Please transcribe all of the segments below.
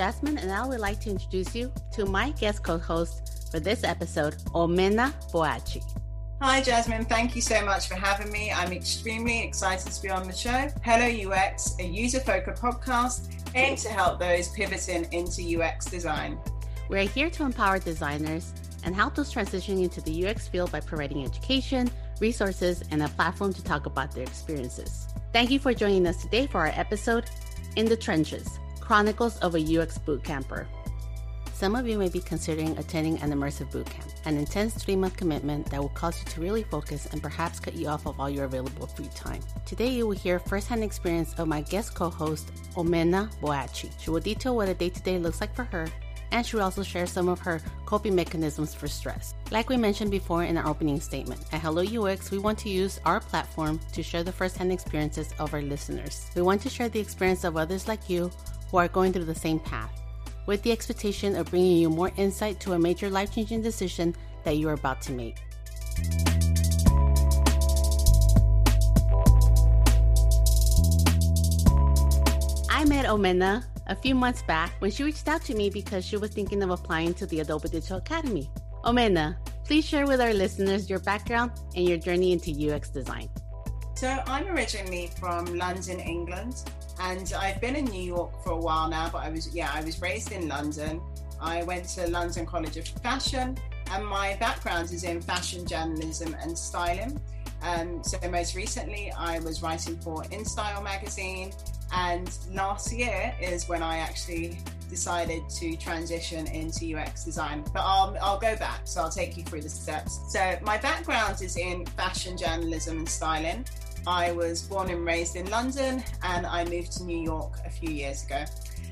Jasmine, and I would like to introduce you to my guest co host for this episode, Omena Boachi. Hi, Jasmine. Thank you so much for having me. I'm extremely excited to be on the show. Hello UX, a user focused podcast aimed to help those pivoting into UX design. We're here to empower designers and help those transitioning into the UX field by providing education, resources, and a platform to talk about their experiences. Thank you for joining us today for our episode, In the Trenches Chronicles of a UX Bootcamper. Some of you may be considering attending an immersive bootcamp, an intense three month commitment that will cause you to really focus and perhaps cut you off of all your available free time. Today, you will hear firsthand experience of my guest co host, Omena Boachi. She will detail what a day to day looks like for her and she will also share some of her coping mechanisms for stress. Like we mentioned before in our opening statement, at Hello UX, we want to use our platform to share the firsthand experiences of our listeners. We want to share the experience of others like you who are going through the same path, with the expectation of bringing you more insight to a major life changing decision that you are about to make. I met Omena a few months back when she reached out to me because she was thinking of applying to the Adobe Digital Academy. Omena, please share with our listeners your background and your journey into UX design. So, I'm originally from London, England, and I've been in New York for a while now, but I was, yeah, I was raised in London. I went to London College of Fashion, and my background is in fashion journalism and styling. Um, so most recently, I was writing for InStyle magazine, and last year is when I actually decided to transition into UX design. But I'll, I'll go back, so I'll take you through the steps. So, my background is in fashion journalism and styling. I was born and raised in London and I moved to New York a few years ago.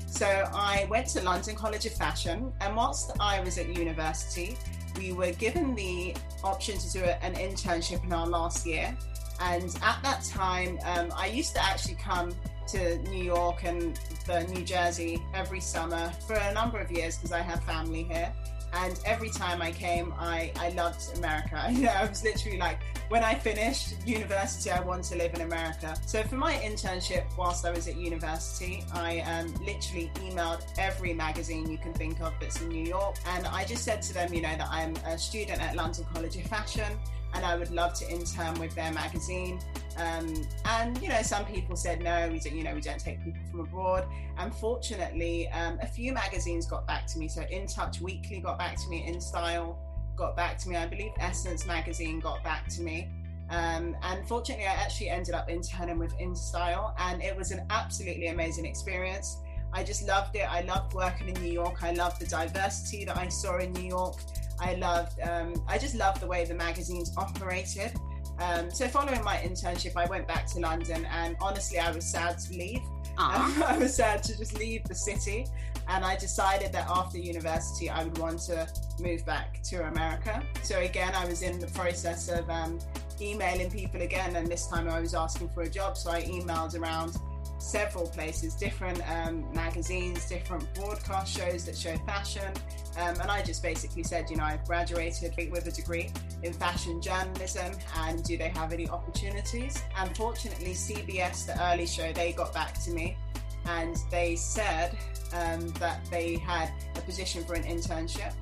So, I went to London College of Fashion, and whilst I was at university, we were given the option to do an internship in our last year. And at that time, um, I used to actually come to New York and the New Jersey every summer for a number of years because I have family here. And every time I came, I, I loved America. I was literally like, when I finished university, I want to live in America. So for my internship, whilst I was at university, I um, literally emailed every magazine you can think of that's in New York. And I just said to them, you know, that I'm a student at London College of Fashion and I would love to intern with their magazine. Um, and you know, some people said no, we don't. You know, we don't take people from abroad. Unfortunately, um, a few magazines got back to me. So, In Touch Weekly got back to me. In Style got back to me. I believe Essence magazine got back to me. Um, and fortunately, I actually ended up interning with InStyle, and it was an absolutely amazing experience. I just loved it. I loved working in New York. I loved the diversity that I saw in New York. I loved, um, I just loved the way the magazines operated. Um, so following my internship, I went back to London, and honestly, I was sad to leave. Um, I was sad to just leave the city, and I decided that after university, I would want to move back to America. So again, I was in the process of um, emailing people again, and this time I was asking for a job. So I emailed around several places, different um, magazines, different broadcast shows that show fashion. Um, and I just basically said, you know, I've graduated with a degree in fashion journalism and do they have any opportunities? Unfortunately, CBS, the early show, they got back to me and they said um, that they had a position for an internship.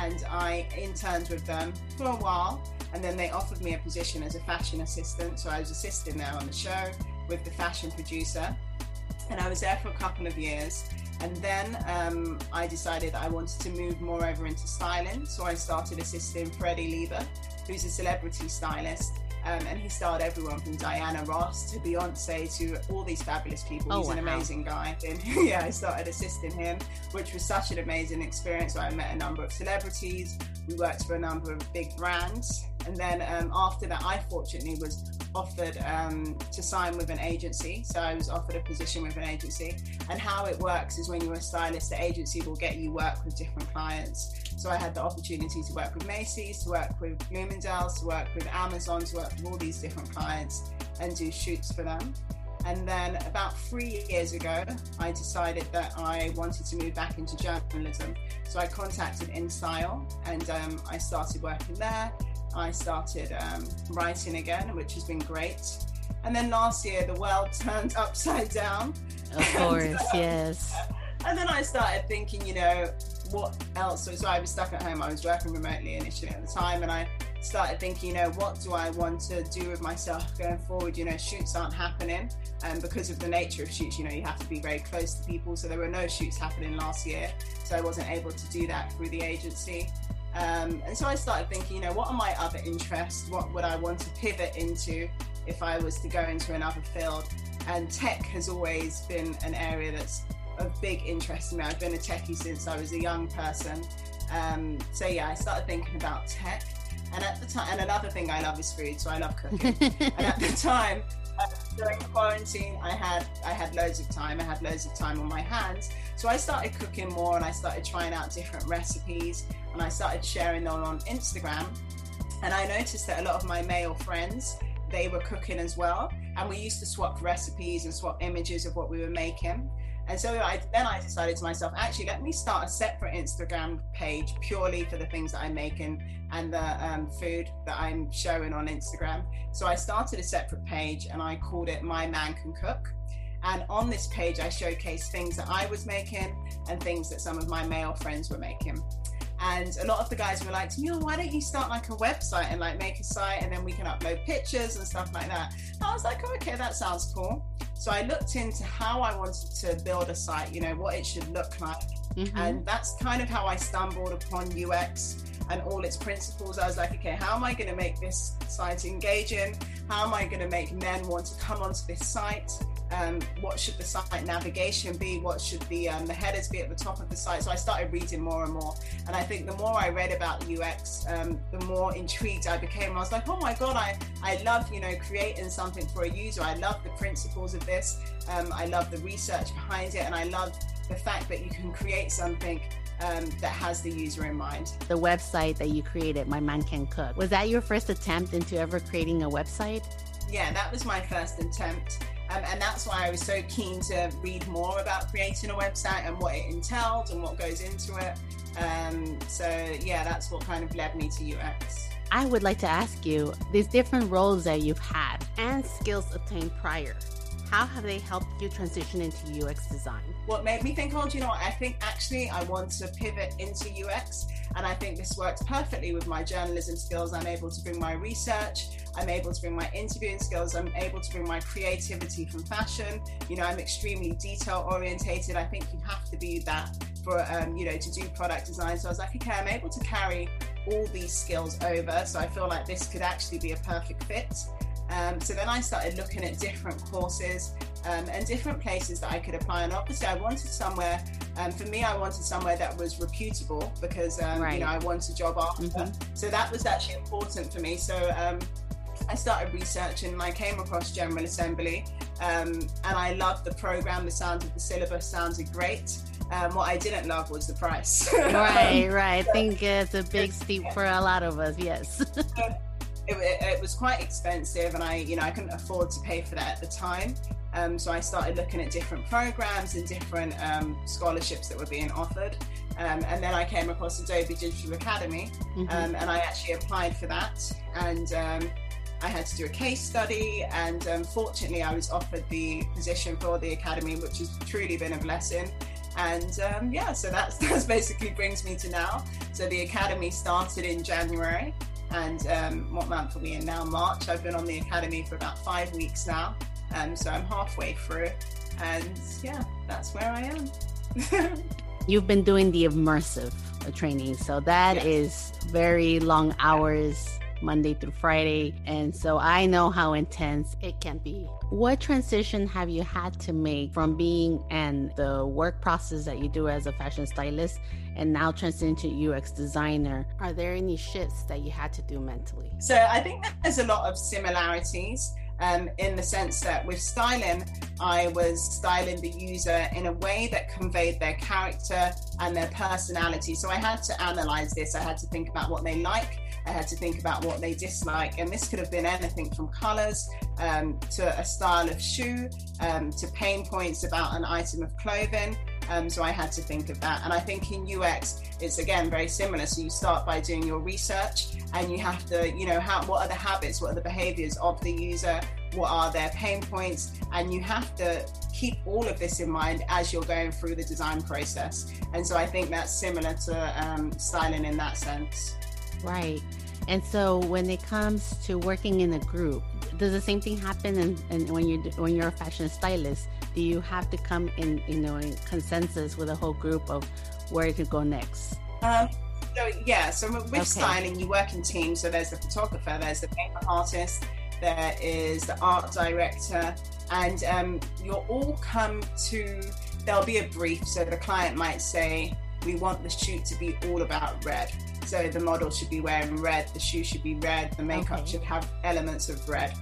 And I interned with them for a while and then they offered me a position as a fashion assistant. So I was assisting there on the show with the fashion producer. And I was there for a couple of years. And then um, I decided I wanted to move more over into styling. So I started assisting Freddie Leiba, who's a celebrity stylist. Um, and he styled everyone from Diana Ross to Beyonce to all these fabulous people. Oh, He's wow. an amazing guy. And yeah, I started assisting him, which was such an amazing experience. So I met a number of celebrities. We worked for a number of big brands. And then um, after that, I fortunately was offered um, to sign with an agency. So I was offered a position with an agency. And how it works is when you're a stylist, the agency will get you work with different clients. So I had the opportunity to work with Macy's, to work with Bloomingdale's, to work with Amazon, to work with all these different clients and do shoots for them. And then about three years ago, I decided that I wanted to move back into journalism. So I contacted InStyle and um, I started working there. I started um, writing again, which has been great. And then last year, the world turned upside down. Of course, and, uh, yes. and then I started thinking, you know, what else? So, so I was stuck at home. I was working remotely initially at the time, and I started thinking, you know, what do I want to do with myself going forward? You know, shoots aren't happening, and um, because of the nature of shoots, you know, you have to be very close to people. So there were no shoots happening last year, so I wasn't able to do that through the agency. Um, and so I started thinking, you know, what are my other interests? What would I want to pivot into if I was to go into another field? And tech has always been an area that's of big interest to me. I've been a techie since I was a young person. Um, so yeah, I started thinking about tech. And at the time, and another thing I love is food, so I love cooking. and at the time, uh, during quarantine, I had I had loads of time. I had loads of time on my hands, so I started cooking more, and I started trying out different recipes, and I started sharing them on Instagram. And I noticed that a lot of my male friends they were cooking as well, and we used to swap recipes and swap images of what we were making. And so I, then I decided to myself, actually, let me start a separate Instagram page purely for the things that I'm making and the um, food that I'm showing on Instagram. So I started a separate page and I called it My Man Can Cook. And on this page, I showcased things that I was making and things that some of my male friends were making. And a lot of the guys were like me, oh, why don't you start like a website and like make a site and then we can upload pictures and stuff like that. And I was like, oh, okay, that sounds cool. So I looked into how I wanted to build a site, you know, what it should look like. Mm-hmm. And that's kind of how I stumbled upon UX and all its principles. I was like, okay, how am I going to make this site engaging? How am I going to make men want to come onto this site? um, what should the site navigation be? What should the um, the headers be at the top of the site? So I started reading more and more, and I think the more I read about UX, um, the more intrigued I became. I was like, oh my god, I I love you know creating something for a user. I love the principles of this. Um, I love the research behind it, and I love the fact that you can create something um, that has the user in mind. The website that you created, My Man Can Cook, was that your first attempt into ever creating a website? Yeah, that was my first attempt. Um, and that's why I was so keen to read more about creating a website and what it entails and what goes into it. Um, so, yeah, that's what kind of led me to UX. I would like to ask you these different roles that you've had and skills obtained prior. How have they helped you transition into UX design? What made me think, oh, you know what? I think actually I want to pivot into UX. And I think this works perfectly with my journalism skills. I'm able to bring my research, I'm able to bring my interviewing skills, I'm able to bring my creativity from fashion. You know, I'm extremely detail orientated. I think you have to be that for, um, you know, to do product design. So I was like, okay, I'm able to carry all these skills over. So I feel like this could actually be a perfect fit. Um, so then I started looking at different courses um, and different places that I could apply. And obviously, I wanted somewhere. Um, for me, I wanted somewhere that was reputable because right. Um, you know I want a job after. Mm-hmm. So that was actually important for me. So um, I started researching and I came across General Assembly. Um, and I loved the program. The sound of the syllabus sounded great. Um, what I didn't love was the price. right, right. I think it's a big steep for a lot of us. Yes. it, it, was quite expensive and I, you know, I couldn't afford to pay for that at the time. Um, so I started looking at different programs and different um, scholarships that were being offered. Um, and then I came across Adobe Digital Academy mm-hmm. Um, and I actually applied for that. And um, I had to do a case study. And um, fortunately, I was offered the position for the Academy, which has truly been a blessing. And yeah, so that's, that's basically brings me to now. So the Academy started in January. And um, what month are we in now? March. I've been on the academy for about five weeks now. Um, so I'm halfway through. And yeah, that's where I am. You've been doing the immersive training. So that yes. is very long hours, Monday through Friday. And so I know how intense it can be. What transition have you had to make from being and the work process that you do as a fashion stylist and now transition to UX designer? Are there any shifts that you had to do mentally? So I think there's a lot of similarities. Um, in the sense that with styling, I was styling the user in a way that conveyed their character and their personality. So I had to analyze this. I had to think about what they like. I had to think about what they dislike. And this could have been anything from colors um, to a style of shoe um, to pain points about an item of clothing. Um, so I had to think of that. And I think in UX, it's again very similar. So you start by doing your research and you have to, you know, how, what are the habits, what are the behaviors of the user? what are their pain points, and you have to keep all of this in mind as you're going through the design process. And so I think that's similar to um, styling in that sense. Right. And so when it comes to working in a group, does the same thing happen in when you when you're a fashion stylist? Do you have to come in, you know, in consensus with a whole group of where to go next? Um, so yeah, so with okay. styling, you work in teams. So there's the photographer, there's the makeup artist, there is the art director, and um, you'll all come to. There'll be a brief. So the client might say, "We want the shoot to be all about red." So the model should be wearing red, the shoe should be red, the makeup okay. should have elements of red.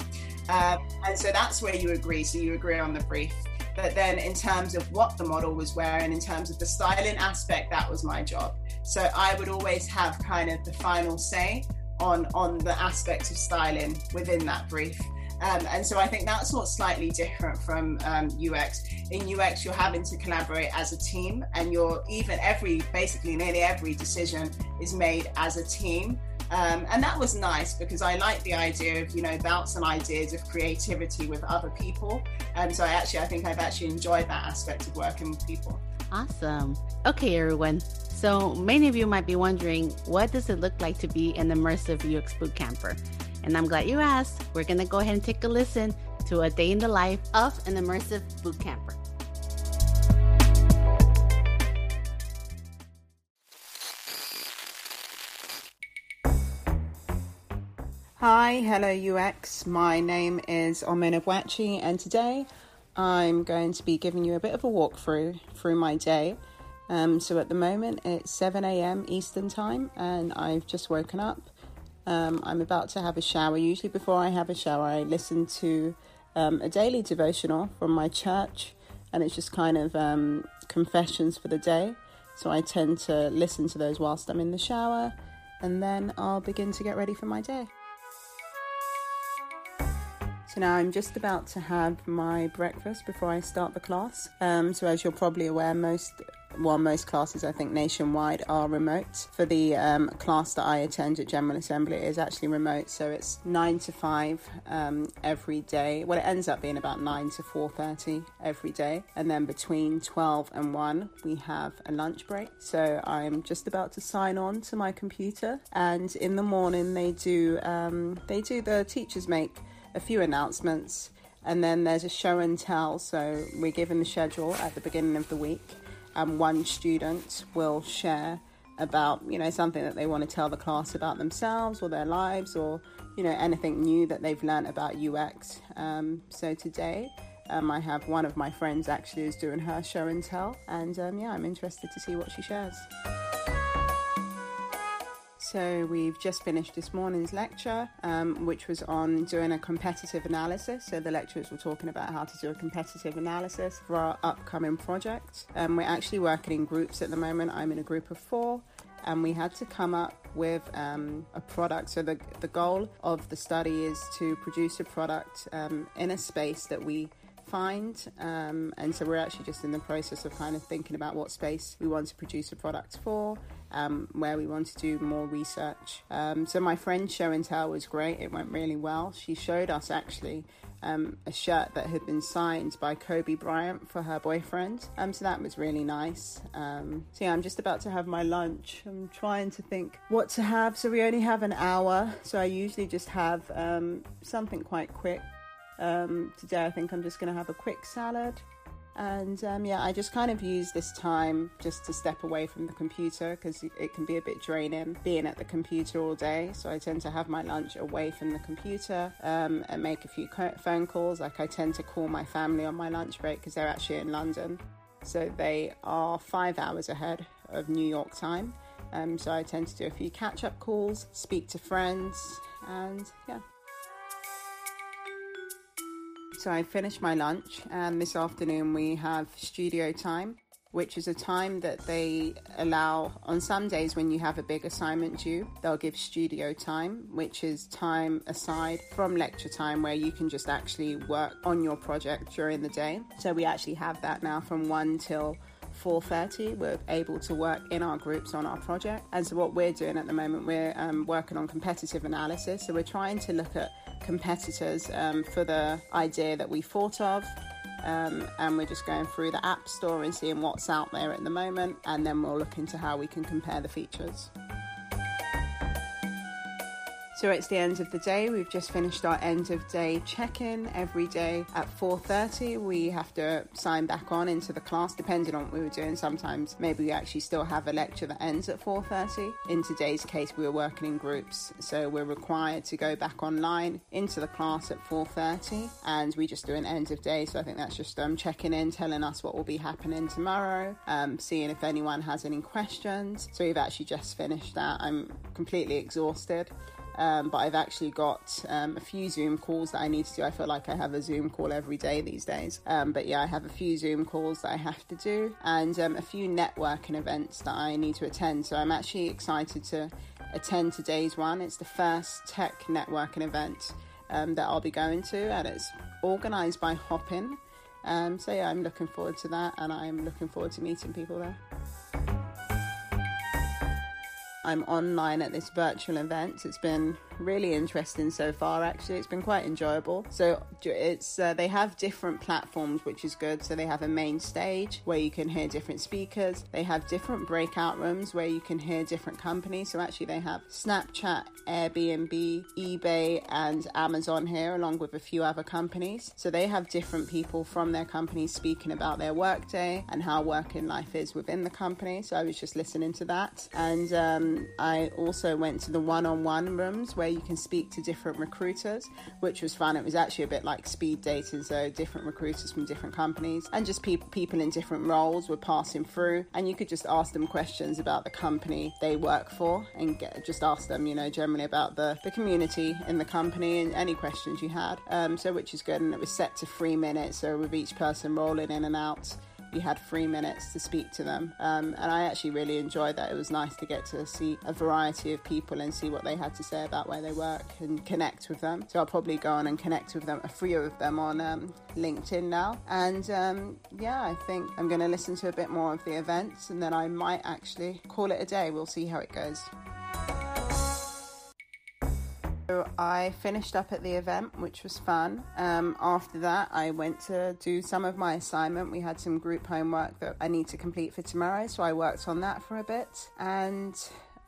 Um, and so that's where you agree. So you agree on the brief. But then, in terms of what the model was wearing, in terms of the styling aspect, that was my job. So I would always have kind of the final say on on the aspects of styling within that brief. Um, and so I think that's what's slightly different from um, UX. In UX, you're having to collaborate as a team, and you're even every basically nearly every decision is made as a team. Um, and that was nice because I like the idea of you know bouncing ideas of creativity with other people. And so I actually I think I've actually enjoyed that aspect of working with people. Awesome. Okay, everyone. So many of you might be wondering, what does it look like to be an immersive UX boot camper? And I'm glad you asked. We're going to go ahead and take a listen to a day in the life of an immersive boot camper. Hi, hello UX. My name is Omena Boachi, and today I'm going to be giving you a bit of a walkthrough through my day. Um, so at the moment it's 7 a.m. Eastern Time, and I've just woken up. Um, I'm about to have a shower. Usually, before I have a shower, I listen to um, a daily devotional from my church, and it's just kind of um, confessions for the day. So I tend to listen to those whilst I'm in the shower, and then I'll begin to get ready for my day. So now I'm just about to have my breakfast before I start the class. Um, so as you're probably aware, most well, most classes I think nationwide are remote. For the um, class that I attend at General Assembly, it is actually remote, so it's nine to five um, every day. Well, it ends up being about nine to four thirty every day, and then between twelve and one we have a lunch break. So I'm just about to sign on to my computer, and in the morning they do um, they do the teachers make a few announcements, and then there's a show and tell. So we're given the schedule at the beginning of the week, and one student will share about you know something that they want to tell the class about themselves or their lives or you know anything new that they've learned about UX. Um, so today. Um, I have one of my friends actually is doing her show and tell, and um, yeah, I'm interested to see what she shares. So, we've just finished this morning's lecture, um, which was on doing a competitive analysis. So, the lecturers were talking about how to do a competitive analysis for our upcoming project. Um, we're actually working in groups at the moment. I'm in a group of four, and we had to come up with um, a product. So, the, the goal of the study is to produce a product um, in a space that we find. Um, and so we're actually just in the process of kind of thinking about what space we want to produce a product for, um, where we want to do more research. Um, so my friend's show and tell was great. It went really well. She showed us actually um, a shirt that had been signed by Kobe Bryant for her boyfriend. Um, so that was really nice. Um, so yeah, I'm just about to have my lunch. I'm trying to think what to have. So we only have an hour. So I usually just have um, something quite quick. Um, today I think I'm just going to have a quick salad. And um, yeah, I just kind of use this time just to step away from the computer because it can be a bit draining being at the computer all day. So I tend to have my lunch away from the computer um, and make a few phone calls. Like I tend to call my family on my lunch break because they're actually in London. So they are five hours ahead of New York time. Um, so I tend to do a few catch up calls, speak to friends, and yeah. So I finished my lunch, and this afternoon we have studio time, which is a time that they allow on some days when you have a big assignment due. They'll give studio time, which is time aside from lecture time where you can just actually work on your project during the day. So we actually have that now from 1 till 4.30 we're able to work in our groups on our project. And so what we're doing at the moment we're um, working on competitive analysis. So we're trying to look at competitors um, for the idea that we thought of. Um, and we're just going through the app store and seeing what's out there at the moment. And then we'll look into how we can compare the features so it's the end of the day. We've just finished our end of day check-in every day at 4:30. We have to sign back on into the class depending on what we were doing. Sometimes maybe we actually still have a lecture that ends at 4:30. In today's case, we were working in groups, so we're required to go back online into the class at 4:30, and we just do an end of day. So I think that's just um, checking in, telling us what will be happening tomorrow, um, seeing if anyone has any questions. So we've actually just finished that. I'm completely exhausted. Um, but I've actually got um, a few Zoom calls that I need to do. I feel like I have a Zoom call every day these days. Um, but yeah, I have a few Zoom calls that I have to do and um, a few networking events that I need to attend. So I'm actually excited to attend today's one. It's the first tech networking event um, that I'll be going to, and it's organized by Hopin. Um, so yeah, I'm looking forward to that, and I'm looking forward to meeting people there. I'm online at this virtual event. It's been really interesting so far. Actually, it's been quite enjoyable. So it's uh, they have different platforms, which is good. So they have a main stage where you can hear different speakers. They have different breakout rooms where you can hear different companies. So actually, they have Snapchat, Airbnb, eBay, and Amazon here, along with a few other companies. So they have different people from their companies speaking about their workday and how working life is within the company. So I was just listening to that, and um, I also went to the one-on-one rooms where you can speak to different recruiters, which was fun. It was actually a bit like speed dating, so different recruiters from different companies and just people people in different roles were passing through, and you could just ask them questions about the company they work for and get, just ask them, you know, generally about the, the community in the company and any questions you had. Um, so which is good, and it was set to three minutes, so with each person rolling in and out you had three minutes to speak to them. Um, and I actually really enjoyed that. It was nice to get to see a variety of people and see what they had to say about where they work and connect with them. So I'll probably go on and connect with them, a few of them on um, LinkedIn now. And um, yeah, I think I'm going to listen to a bit more of the events and then I might actually call it a day. We'll see how it goes. I finished up at the event, which was fun. Um, after that, I went to do some of my assignment. We had some group homework that I need to complete for tomorrow, so I worked on that for a bit. And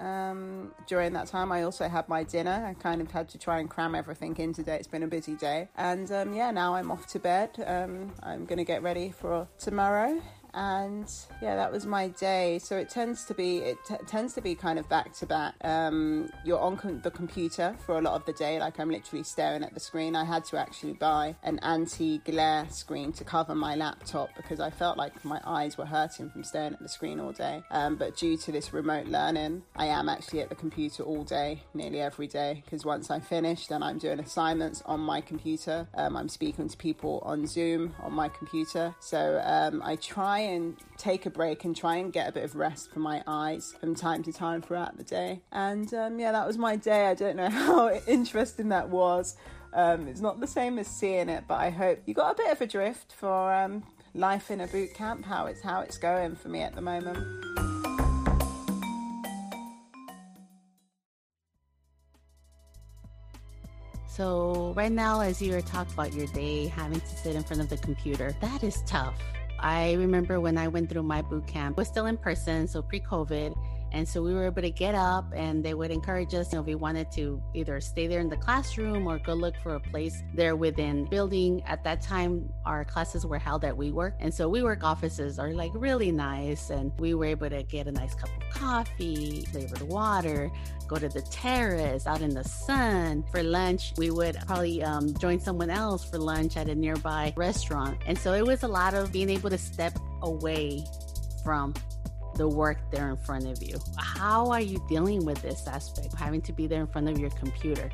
um, during that time, I also had my dinner. I kind of had to try and cram everything in today. It's been a busy day. And um, yeah, now I'm off to bed. Um, I'm going to get ready for tomorrow and yeah that was my day. So it tends to be it t- tends to be kind of back to back. Um, you're on com- the computer for a lot of the day like i'm literally staring at the screen. I had to actually buy an anti-glare screen to cover my laptop because i felt like my eyes were hurting from staring at the screen all day. Um, but due to this remote learning i am actually at the computer all day nearly every day because once i finish then i'm doing assignments on my computer. Um, i'm speaking to people on zoom on my computer. So um, i try and take a break and try and get a bit of rest for my eyes from time to time throughout the day. And um, yeah, that was my day. I don't know how interesting that was. Um, it's not the same as seeing it, but I hope you got a bit of a drift for um, life in a boot camp. How it's how it's going for me at the moment. So, right now, as you were talking about your day, having to sit in front of the computer, that is tough. I remember when I went through my boot camp, was still in person, so pre-COVID, and so we were able to get up and they would encourage us, you know, if we wanted to either stay there in the classroom or go look for a place there within building. At that time, our classes were held at WeWork. And so WeWork offices are like really nice. And we were able to get a nice cup of coffee, flavored water, go to the terrace out in the sun for lunch. We would probably um, join someone else for lunch at a nearby restaurant. And so it was a lot of being able to step away from the work there in front of you. How are you dealing with this aspect, having to be there in front of your computer?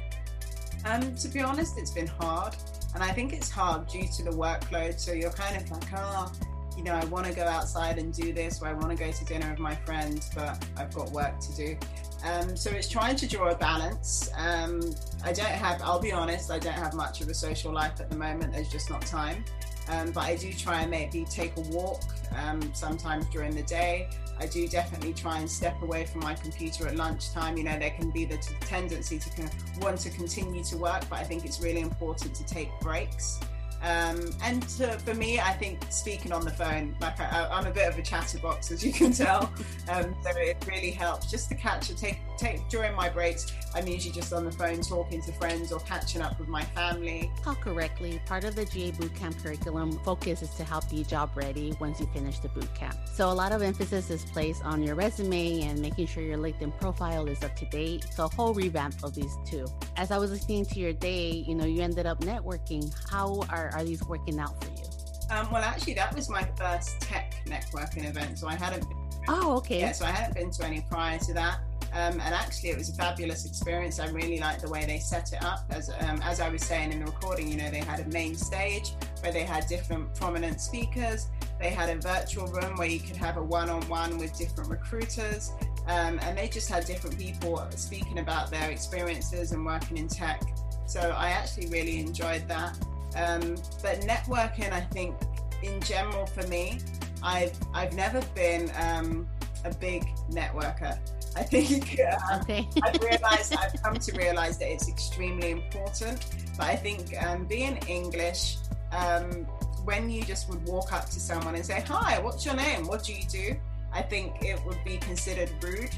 Um, to be honest, it's been hard. And I think it's hard due to the workload. So you're kind of like, oh, you know, I want to go outside and do this, or I want to go to dinner with my friends, but I've got work to do. Um, so it's trying to draw a balance. Um, I don't have, I'll be honest, I don't have much of a social life at the moment. There's just not time. Um, but I do try and maybe take a walk um, sometimes during the day. I do definitely try and step away from my computer at lunchtime. You know, there can be the t- tendency to want to continue to work, but I think it's really important to take breaks. Um, and to, for me, I think speaking on the phone, like I, am a bit of a chatterbox, as you can tell. Um, so it really helps just to catch a take, take during my breaks. I'm usually just on the phone talking to friends or catching up with my family. How correctly, part of the GA Bootcamp curriculum focus is to help you job ready once you finish the bootcamp. So a lot of emphasis is placed on your resume and making sure your LinkedIn profile is up to date. So a whole revamp of these two. As I was listening to your day, you know, you ended up networking. How are, are these working out for you? Um, well, actually, that was my first tech networking event. So I hadn't. Been, oh, okay. Yeah, so I hadn't been to any prior to that. Um, and actually, it was a fabulous experience. I really liked the way they set it up. As um, as I was saying in the recording, you know, they had a main stage where they had different prominent speakers. They had a virtual room where you could have a one-on-one with different recruiters, um, and they just had different people speaking about their experiences and working in tech. So I actually really enjoyed that. Um, but networking, I think, in general, for me, I've I've never been um, a big networker. I think um, okay. I've realized I've come to realize that it's extremely important. But I think um, being English, um, when you just would walk up to someone and say, "Hi, what's your name? What do you do?" I think it would be considered rude.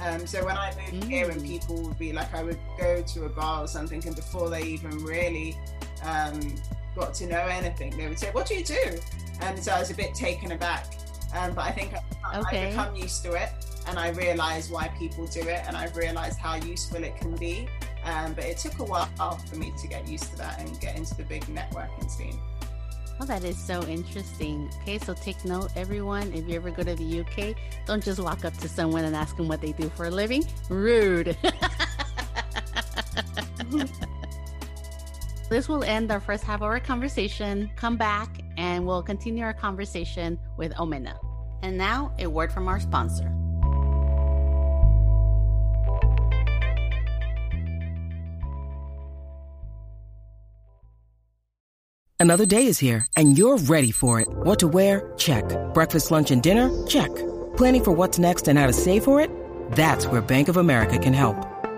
Um, so when I moved mm. here, and people would be like, I would go to a bar or something, and before they even really um, got to know anything, they would say, "What do you do?" And so I was a bit taken aback. Um, but I think I, okay. I've become used to it and I realise why people do it and I've realized how useful it can be. Um, but it took a while for me to get used to that and get into the big networking scene. Well, that is so interesting. Okay, so take note, everyone. If you ever go to the UK, don't just walk up to someone and ask them what they do for a living. Rude. this will end our first half of our conversation. Come back and we'll continue our conversation with Omena. And now, a word from our sponsor. Another day is here, and you're ready for it. What to wear? Check. Breakfast, lunch, and dinner? Check. Planning for what's next and how to save for it? That's where Bank of America can help.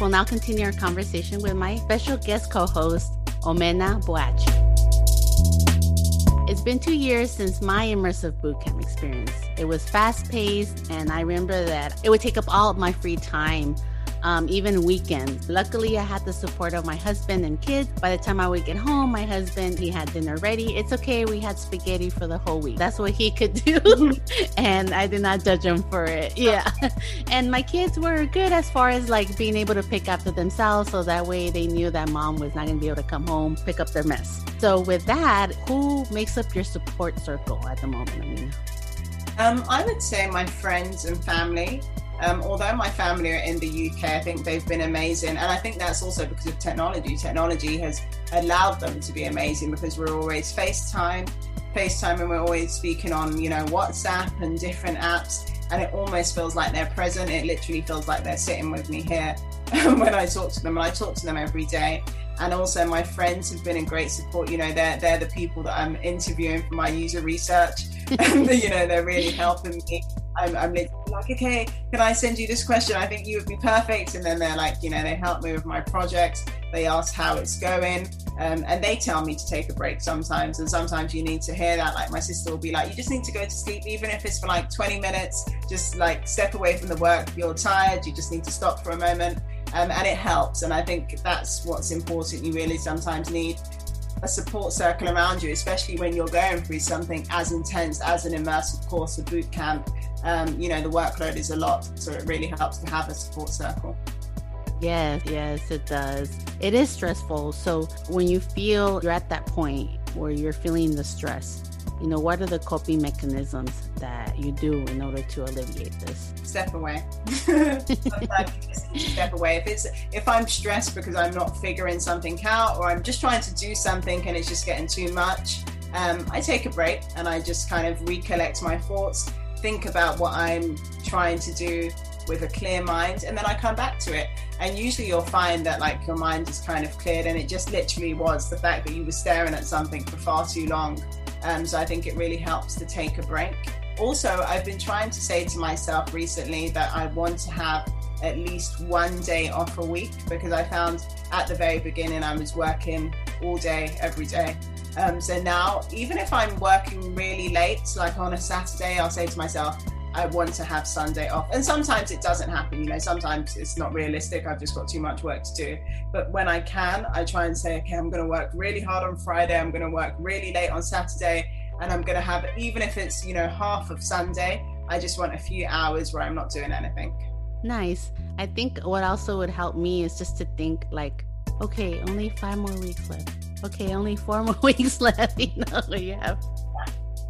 We'll now continue our conversation with my special guest co-host, Omena Boachi. It's been two years since my immersive bootcamp experience. It was fast paced, and I remember that it would take up all of my free time um, even weekends. Luckily, I had the support of my husband and kids. By the time I would get home, my husband, he had dinner ready. It's okay. We had spaghetti for the whole week. That's what he could do. and I did not judge him for it. Yeah. and my kids were good as far as like being able to pick after themselves. So that way they knew that mom was not going to be able to come home, pick up their mess. So with that, who makes up your support circle at the moment, Amina? Um, I would say my friends and family. Um, although my family are in the UK, I think they've been amazing. And I think that's also because of technology. Technology has allowed them to be amazing because we're always FaceTime, FaceTime, and we're always speaking on, you know, WhatsApp and different apps. And it almost feels like they're present. It literally feels like they're sitting with me here when I talk to them. And I talk to them every day. And also my friends have been in great support. You know, they're, they're the people that I'm interviewing for my user research. and, you know, they're really helping me I'm, I'm like, okay, can I send you this question? I think you would be perfect. And then they're like, you know, they help me with my project. They ask how it's going. Um, and they tell me to take a break sometimes. And sometimes you need to hear that. Like my sister will be like, you just need to go to sleep, even if it's for like 20 minutes, just like step away from the work. You're tired. You just need to stop for a moment. Um, and it helps. And I think that's what's important. You really sometimes need a support circle around you, especially when you're going through something as intense as an immersive course, a boot camp. Um, you know, the workload is a lot, so it really helps to have a support circle. Yes, yes, it does. It is stressful. So when you feel you're at that point where you're feeling the stress, you know, what are the coping mechanisms that you do in order to alleviate this? Step away. Sometimes you just need to step away. If it's if I'm stressed because I'm not figuring something out, or I'm just trying to do something and it's just getting too much, um, I take a break and I just kind of recollect my thoughts, think about what I'm trying to do with a clear mind, and then I come back to it. And usually you'll find that like your mind is kind of cleared, and it just literally was the fact that you were staring at something for far too long. Um, so I think it really helps to take a break. Also, I've been trying to say to myself recently that I want to have at least one day off a week because I found at the very beginning I was working all day, every day. Um, so now, even if I'm working really late, like on a Saturday, I'll say to myself, I want to have Sunday off. And sometimes it doesn't happen, you know, sometimes it's not realistic. I've just got too much work to do. But when I can, I try and say, okay, I'm going to work really hard on Friday. I'm going to work really late on Saturday. And I'm going to have, even if it's, you know, half of Sunday, I just want a few hours where I'm not doing anything. Nice. I think what also would help me is just to think like, okay, only five more weeks left. Okay, only four more weeks left. You know, you have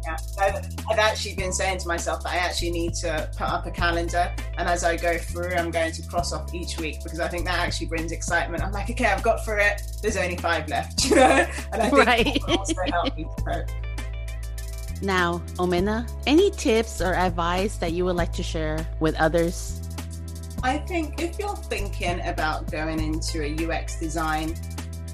yeah, I've, I've, actually been saying to myself that I actually need to put up a calendar, and as I go through, I'm going to cross off each week because I think that actually brings excitement. I'm like, okay, I've got through it. There's only five left, you know, and I think right. also help me to. Now, Omena, any tips or advice that you would like to share with others? I think if you're thinking about going into a UX design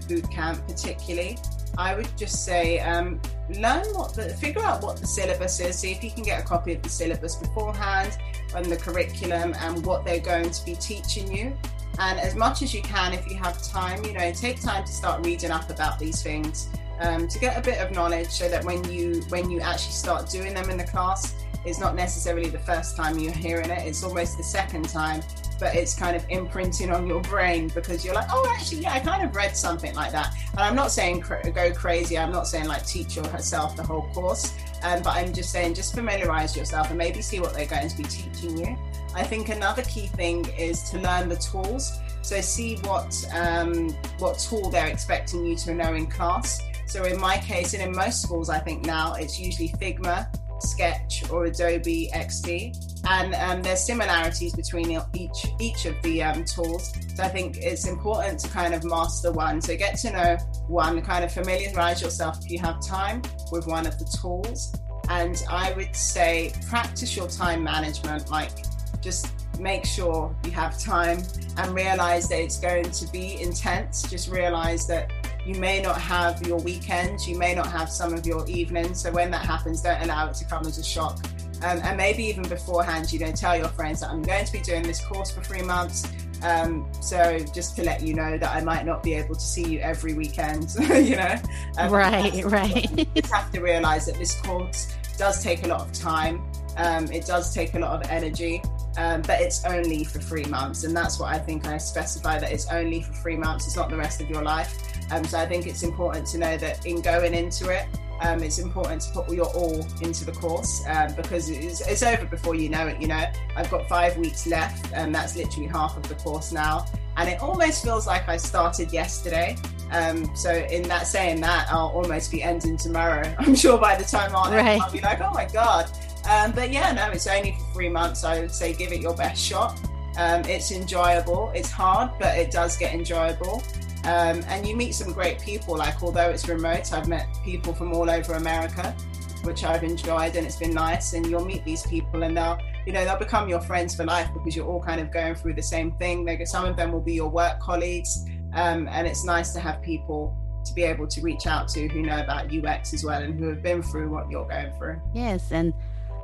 boot camp, particularly, I would just say um, learn what the figure out what the syllabus is. See if you can get a copy of the syllabus beforehand and the curriculum and what they're going to be teaching you. And as much as you can, if you have time, you know, take time to start reading up about these things um, to get a bit of knowledge, so that when you when you actually start doing them in the class, it's not necessarily the first time you're hearing it; it's almost the second time but it's kind of imprinting on your brain because you're like, oh, actually, yeah, I kind of read something like that. And I'm not saying cr- go crazy. I'm not saying like teach yourself the whole course, um, but I'm just saying just familiarize yourself and maybe see what they're going to be teaching you. I think another key thing is to learn the tools. So see what um, what tool they're expecting you to know in class. So in my case, and in most schools, I think now it's usually Figma, Sketch, or Adobe XD and um, there's similarities between each each of the um, tools. So I think it's important to kind of master one. So get to know one, kind of familiarize yourself if you have time with one of the tools. And I would say practice your time management. Like just make sure you have time and realize that it's going to be intense. Just realize that you may not have your weekends, you may not have some of your evenings. So when that happens, don't allow it to come as a shock um, and maybe even beforehand, you know, tell your friends that I'm going to be doing this course for three months. Um, so just to let you know that I might not be able to see you every weekend, you know. Um, right, right. you have to realize that this course does take a lot of time. Um, it does take a lot of energy, um, but it's only for three months, and that's what I think I specify that it's only for three months. It's not the rest of your life. Um, so I think it's important to know that in going into it, um, it's important to put your all into the course um, because it's, it's, over before you know it. You know, I've got five weeks left, and that's literally half of the course now. And it almost feels like I started yesterday. Um, so, in that saying that, I'll almost be ending tomorrow. I'm sure by the time I'll, right. I'll be like, oh my god. Um, but yeah, no, it's only for three months. I would say give it your best shot. Um, it's enjoyable. It's hard, but it does get enjoyable. Um, and you meet some great people. Like, although it's remote, I've met people from all over America, which I've enjoyed, and it's been nice. And you'll meet these people, and they'll, you know, they'll become your friends for life because you're all kind of going through the same thing. Some of them will be your work colleagues, um, and it's nice to have people to be able to reach out to who know about UX as well and who have been through what you're going through. Yes, and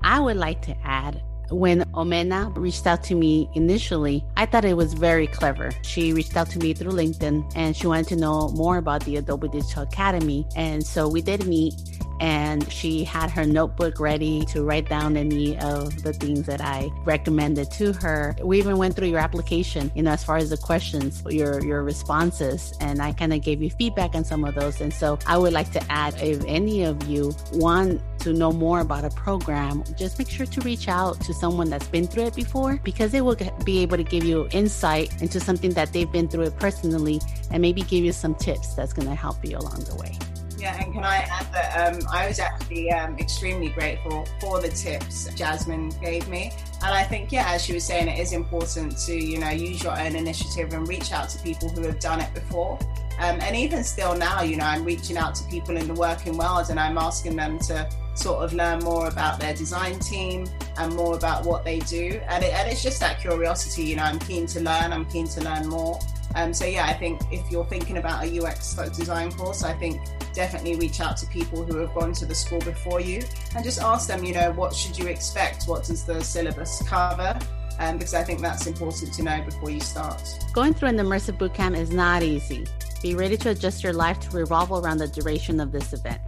I would like to add when Omena reached out to me initially, I thought it was very clever. She reached out to me through LinkedIn and she wanted to know more about the Adobe Digital Academy. And so we did meet and she had her notebook ready to write down any of the things that I recommended to her. We even went through your application, you know, as far as the questions, your your responses, and I kind of gave you feedback on some of those. And so I would like to add if any of you want to know more about a program, just make sure to reach out to someone that's been through it before because they will be able to give you insight into something that they've been through it personally and maybe give you some tips that's going to help you along the way. Yeah, and can I add that um, I was actually um, extremely grateful for the tips Jasmine gave me. And I think, yeah, as she was saying, it is important to, you know, use your own initiative and reach out to people who have done it before. Um, and even still now, you know, I'm reaching out to people in the working world and I'm asking them to sort of learn more about their design team and more about what they do. And, it, and it's just that curiosity, you know, I'm keen to learn, I'm keen to learn more. Um, so yeah, I think if you're thinking about a UX design course, I think definitely reach out to people who have gone to the school before you and just ask them, you know, what should you expect? What does the syllabus cover? Um, because I think that's important to know before you start. Going through an immersive bootcamp is not easy. Be ready to adjust your life to revolve around the duration of this event.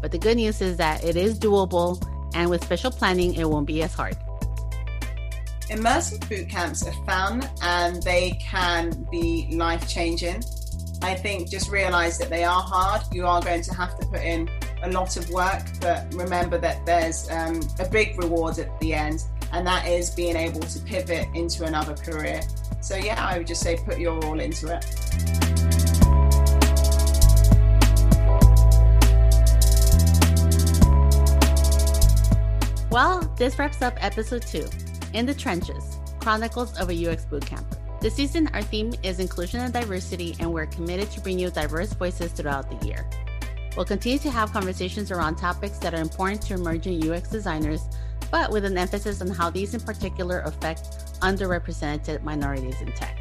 But the good news is that it is doable, and with special planning, it won't be as hard. Immersive boot camps are fun and they can be life changing. I think just realize that they are hard. You are going to have to put in a lot of work, but remember that there's um, a big reward at the end, and that is being able to pivot into another career. So, yeah, I would just say put your all into it. Well, this wraps up episode two In the Trenches Chronicles of a UX Bootcamp. This season, our theme is inclusion and diversity, and we're committed to bring you diverse voices throughout the year. We'll continue to have conversations around topics that are important to emerging UX designers, but with an emphasis on how these in particular affect underrepresented minorities in tech.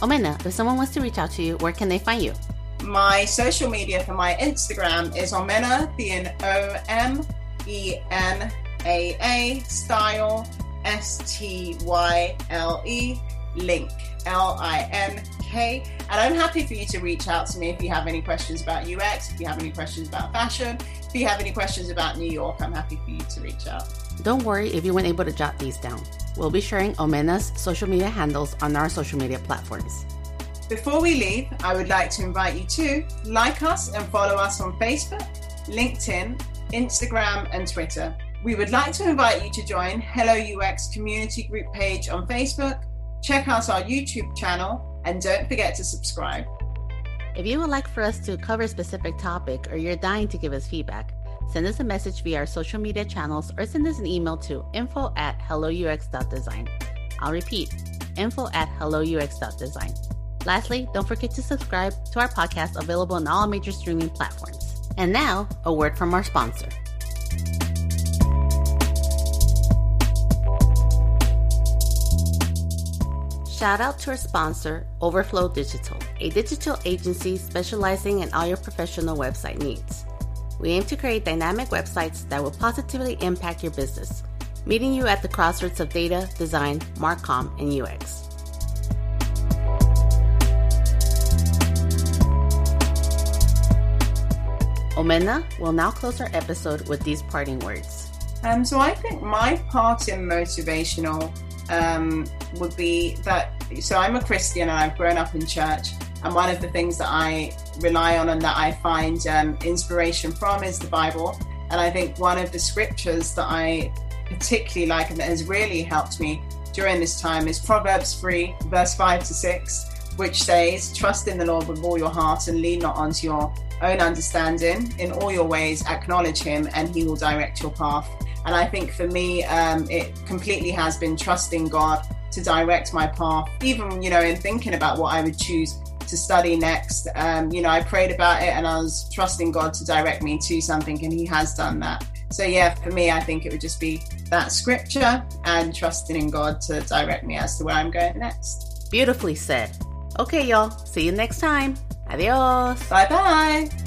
Omena, if someone wants to reach out to you, where can they find you? My social media for my Instagram is Omena, the O M E N A A style S T Y L E link L I N K. And I'm happy for you to reach out to me if you have any questions about UX, if you have any questions about fashion, if you have any questions about New York, I'm happy for you to reach out. Don't worry if you weren't able to jot these down. We'll be sharing Omena's social media handles on our social media platforms. Before we leave, I would like to invite you to like us and follow us on Facebook, LinkedIn, Instagram, and Twitter. We would like to invite you to join Hello UX community group page on Facebook, check out our YouTube channel, and don't forget to subscribe. If you would like for us to cover a specific topic or you're dying to give us feedback, send us a message via our social media channels or send us an email to info at helloux.design. I'll repeat, info at helloux.design. Lastly, don't forget to subscribe to our podcast available on all major streaming platforms. And now, a word from our sponsor. Shout out to our sponsor, Overflow Digital, a digital agency specializing in all your professional website needs. We aim to create dynamic websites that will positively impact your business, meeting you at the crossroads of data, design, marcom, and UX. Omena will now close our episode with these parting words. Um, so I think my part in motivational um, would be that. So I'm a Christian and I've grown up in church, and one of the things that I rely on and that I find um, inspiration from is the Bible. And I think one of the scriptures that I particularly like and that has really helped me during this time is Proverbs 3, verse 5 to 6, which says, Trust in the Lord with all your heart and lean not onto your own understanding. In all your ways, acknowledge him, and he will direct your path. And I think for me, um, it completely has been trusting God to direct my path, even, you know, in thinking about what I would choose to study next. Um, you know, I prayed about it and I was trusting God to direct me to something, and He has done that. So, yeah, for me, I think it would just be that scripture and trusting in God to direct me as to where I'm going next. Beautifully said. Okay, y'all. See you next time. Adios. Bye bye.